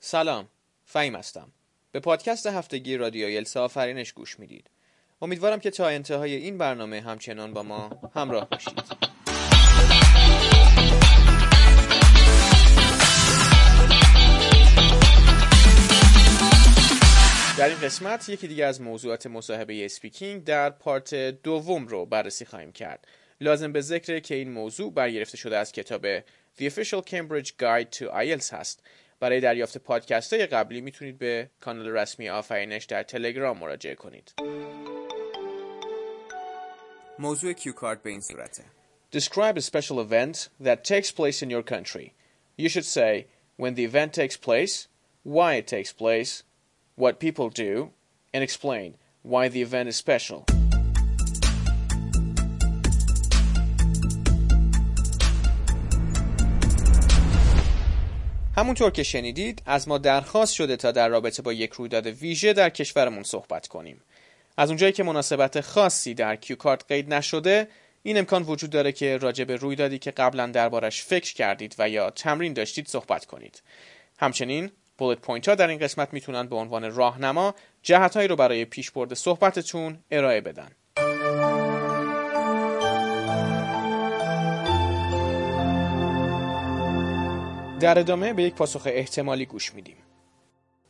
سلام فهیم هستم. به پادکست هفتگی رادیو یلسا آفرینش گوش می‌دید. امیدوارم که تا انتهای این برنامه همچنان با ما همراه باشید. در این قسمت یکی دیگه از موضوعات مصاحبه اسپیکینگ در پارت دوم رو بررسی خواهیم کرد. لازم به ذکر که این موضوع برگرفته شده از کتاب The Official Cambridge Guide to IELTS هست برای دریافت پادکست های قبلی می‌تونید به کانال رسمی آفرینش در تلگرام مراجعه کنید موضوع کیو کارت به این صورته Describe a special event that takes place in your country. You should say when the event takes place, why it takes place, what people do, and explain why the event is special. همونطور که شنیدید از ما درخواست شده تا در رابطه با یک رویداد ویژه در کشورمون صحبت کنیم. از اونجایی که مناسبت خاصی در کیو کارت قید نشده این امکان وجود داره که راجع به رویدادی که قبلا دربارش فکر کردید و یا تمرین داشتید صحبت کنید. همچنین بولت پوینت ها در این قسمت می‌تونن به عنوان راهنما جهتهایی رو برای پیشبرد صحبتتون ارائه بدن. در ادامه به یک پاسخ احتمالی گوش میدیم.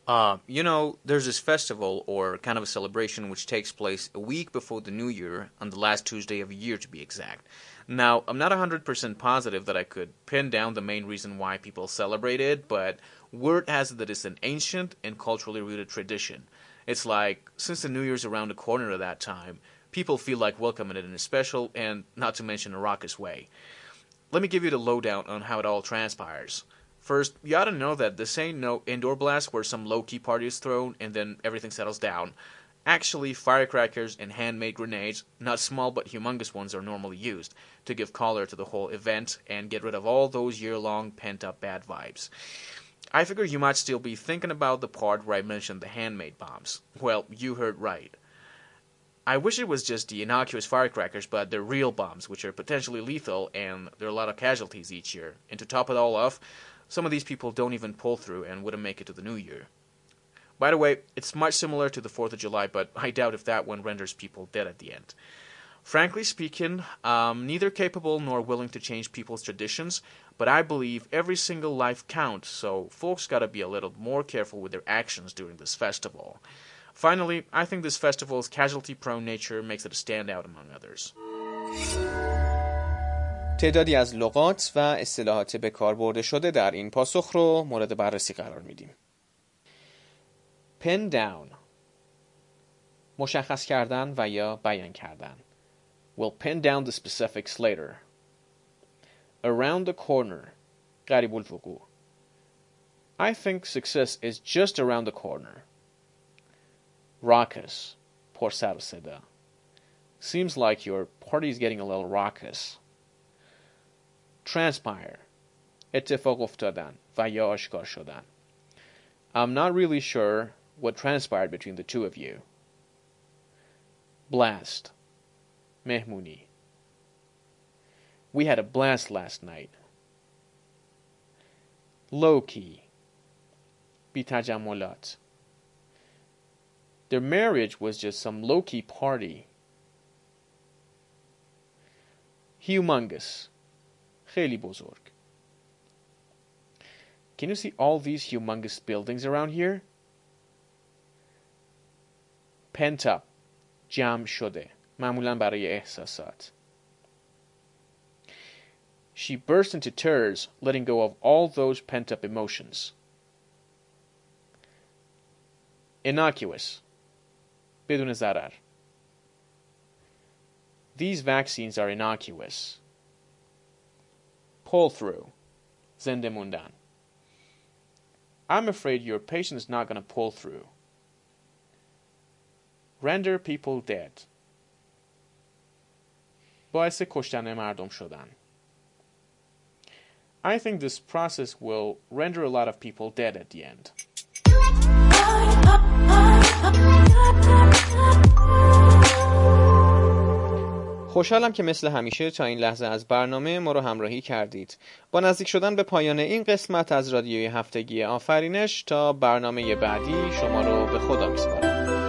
Uh, you know, there's this festival or kind of a celebration which takes place a week before the new year, on the last Tuesday of a year to be exact. Now, I'm not 100% positive that I could pin down the main reason why people celebrate it, but word has it that it's an ancient and culturally rooted tradition. It's like, since the new year's around the corner at that time, people feel like welcoming it in a special and, not to mention, a raucous way. Let me give you the lowdown on how it all transpires. First, you ought to know that this ain't no indoor blast where some low key party is thrown and then everything settles down. Actually, firecrackers and handmade grenades, not small but humongous ones, are normally used to give color to the whole event and get rid of all those year long pent up bad vibes. I figure you might still be thinking about the part where I mentioned the handmade bombs. Well, you heard right. I wish it was just the innocuous firecrackers, but they're real bombs, which are potentially lethal, and there are a lot of casualties each year. And to top it all off, some of these people don't even pull through and wouldn't make it to the new year. By the way, it's much similar to the 4th of July, but I doubt if that one renders people dead at the end. Frankly speaking, I'm neither capable nor willing to change people's traditions, but I believe every single life counts, so folks gotta be a little more careful with their actions during this festival. Finally, I think this festival's casualty prone nature makes it a standout among others. تعدادی از لغات و اصطلاحات به کار برده شده در این پاسخ رو مورد بررسی قرار میدیم. pin down مشخص کردن و یا بیان کردن. We'll pin down the specifics later. Around the corner قریب الوقوع. I think success is just around the corner. Raucous پر سر و صدا. Seems like your party's getting a little raucous. transpire اتفاق افتادن و یا آشکار شدن I'm not really sure what transpired between the two of you. Blast مهمونی We had a blast last night. Low key بی تجملات Their marriage was just some low key party. Humongous خیلی بزرگ. Can you see all these humongous buildings around here? Pent up. جمع شده. معمولا برای احساسات. She burst into tears, letting go of all those pent up emotions. Innocuous. بدون ضرر. These vaccines are innocuous. pull through زنده موندن I'm afraid your patient is not going to pull through. Render people dead. باعث کشتن مردم شدن. I think this process will render a lot of people dead at the end. خوشحالم که مثل همیشه تا این لحظه از برنامه ما رو همراهی کردید. با نزدیک شدن به پایان این قسمت از رادیوی هفتگی آفرینش تا برنامه بعدی شما رو به خدا میسپارم.